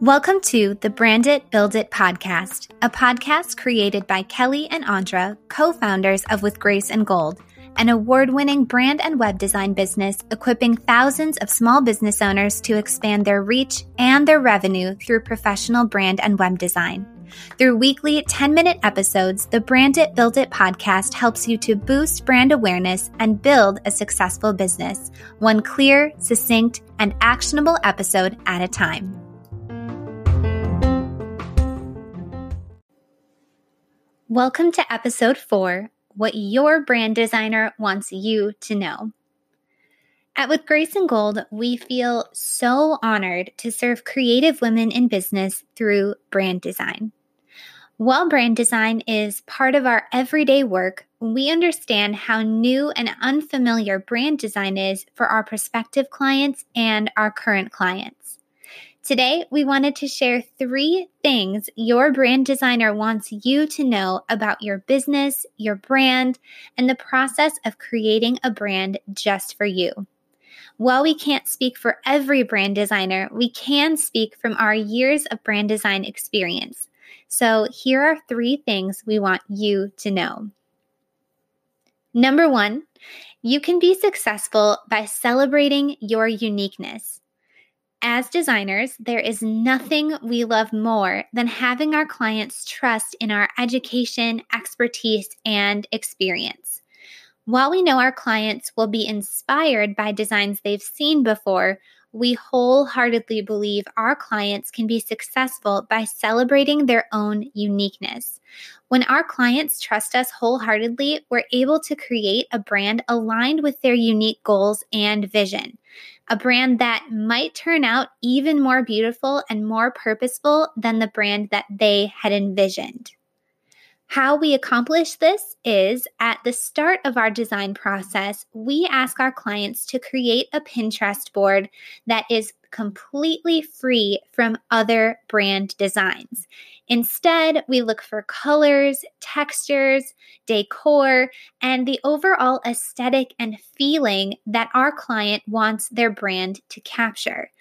Welcome to the Brand It, Build It podcast, a podcast created by Kelly and Andra, co founders of With Grace and Gold, an award winning brand and web design business equipping thousands of small business owners to expand their reach and their revenue through professional brand and web design. Through weekly 10 minute episodes, the Brand It, Build It podcast helps you to boost brand awareness and build a successful business, one clear, succinct, and actionable episode at a time. Welcome to episode four What Your Brand Designer Wants You to Know. At With Grace and Gold, we feel so honored to serve creative women in business through brand design. While brand design is part of our everyday work, we understand how new and unfamiliar brand design is for our prospective clients and our current clients. Today, we wanted to share three things your brand designer wants you to know about your business, your brand, and the process of creating a brand just for you. While we can't speak for every brand designer, we can speak from our years of brand design experience. So, here are three things we want you to know. Number one, you can be successful by celebrating your uniqueness. As designers, there is nothing we love more than having our clients trust in our education, expertise, and experience. While we know our clients will be inspired by designs they've seen before, we wholeheartedly believe our clients can be successful by celebrating their own uniqueness. When our clients trust us wholeheartedly, we're able to create a brand aligned with their unique goals and vision. A brand that might turn out even more beautiful and more purposeful than the brand that they had envisioned. How we accomplish this is at the start of our design process, we ask our clients to create a Pinterest board that is completely free from other brand designs. Instead, we look for colors, textures, decor, and the overall aesthetic and feeling that our client wants their brand to capture.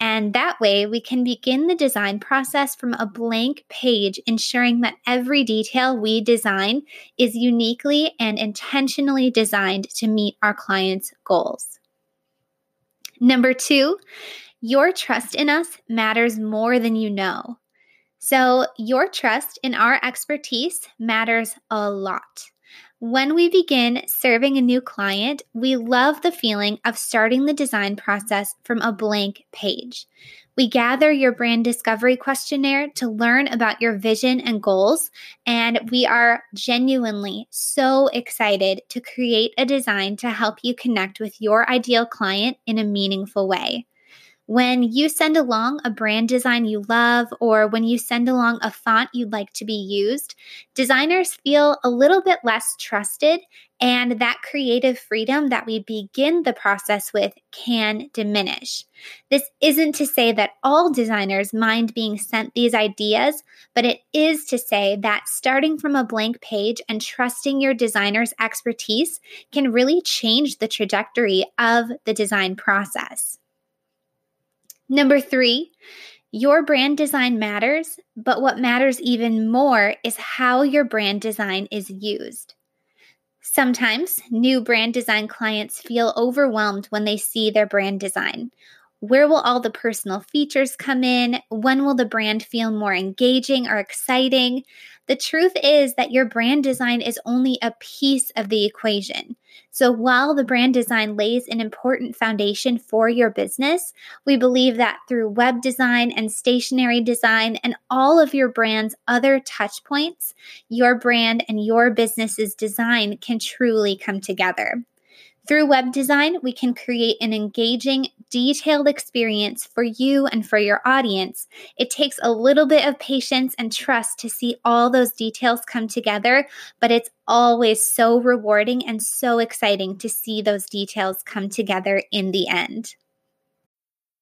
And that way, we can begin the design process from a blank page, ensuring that every detail we design is uniquely and intentionally designed to meet our clients' goals. Number two, your trust in us matters more than you know. So, your trust in our expertise matters a lot. When we begin serving a new client, we love the feeling of starting the design process from a blank page. We gather your brand discovery questionnaire to learn about your vision and goals, and we are genuinely so excited to create a design to help you connect with your ideal client in a meaningful way. When you send along a brand design you love, or when you send along a font you'd like to be used, designers feel a little bit less trusted, and that creative freedom that we begin the process with can diminish. This isn't to say that all designers mind being sent these ideas, but it is to say that starting from a blank page and trusting your designer's expertise can really change the trajectory of the design process. Number three, your brand design matters, but what matters even more is how your brand design is used. Sometimes new brand design clients feel overwhelmed when they see their brand design. Where will all the personal features come in? When will the brand feel more engaging or exciting? The truth is that your brand design is only a piece of the equation. So while the brand design lays an important foundation for your business, we believe that through web design and stationery design and all of your brand's other touch points, your brand and your business's design can truly come together. Through web design, we can create an engaging, detailed experience for you and for your audience. It takes a little bit of patience and trust to see all those details come together, but it's always so rewarding and so exciting to see those details come together in the end.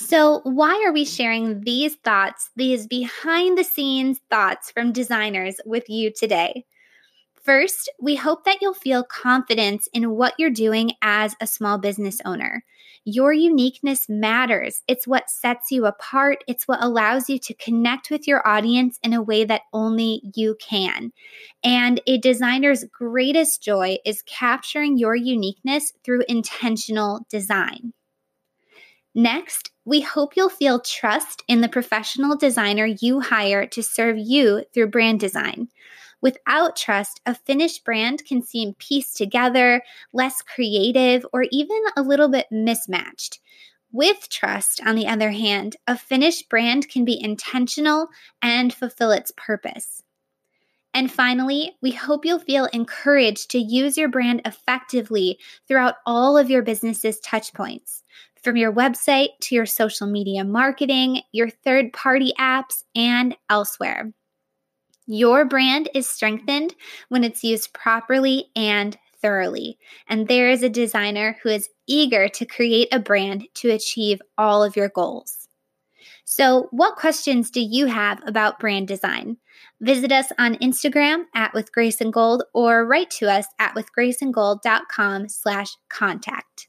So, why are we sharing these thoughts, these behind the scenes thoughts from designers with you today? First, we hope that you'll feel confidence in what you're doing as a small business owner. Your uniqueness matters. It's what sets you apart. It's what allows you to connect with your audience in a way that only you can. And a designer's greatest joy is capturing your uniqueness through intentional design. Next, we hope you'll feel trust in the professional designer you hire to serve you through brand design. Without trust, a finished brand can seem pieced together, less creative, or even a little bit mismatched. With trust, on the other hand, a finished brand can be intentional and fulfill its purpose. And finally, we hope you'll feel encouraged to use your brand effectively throughout all of your business's touchpoints from your website to your social media marketing, your third party apps, and elsewhere. Your brand is strengthened when it's used properly and thoroughly. And there is a designer who is eager to create a brand to achieve all of your goals. So, what questions do you have about brand design? Visit us on Instagram at with Grace and Gold or write to us at withgraceandgold.com slash contact.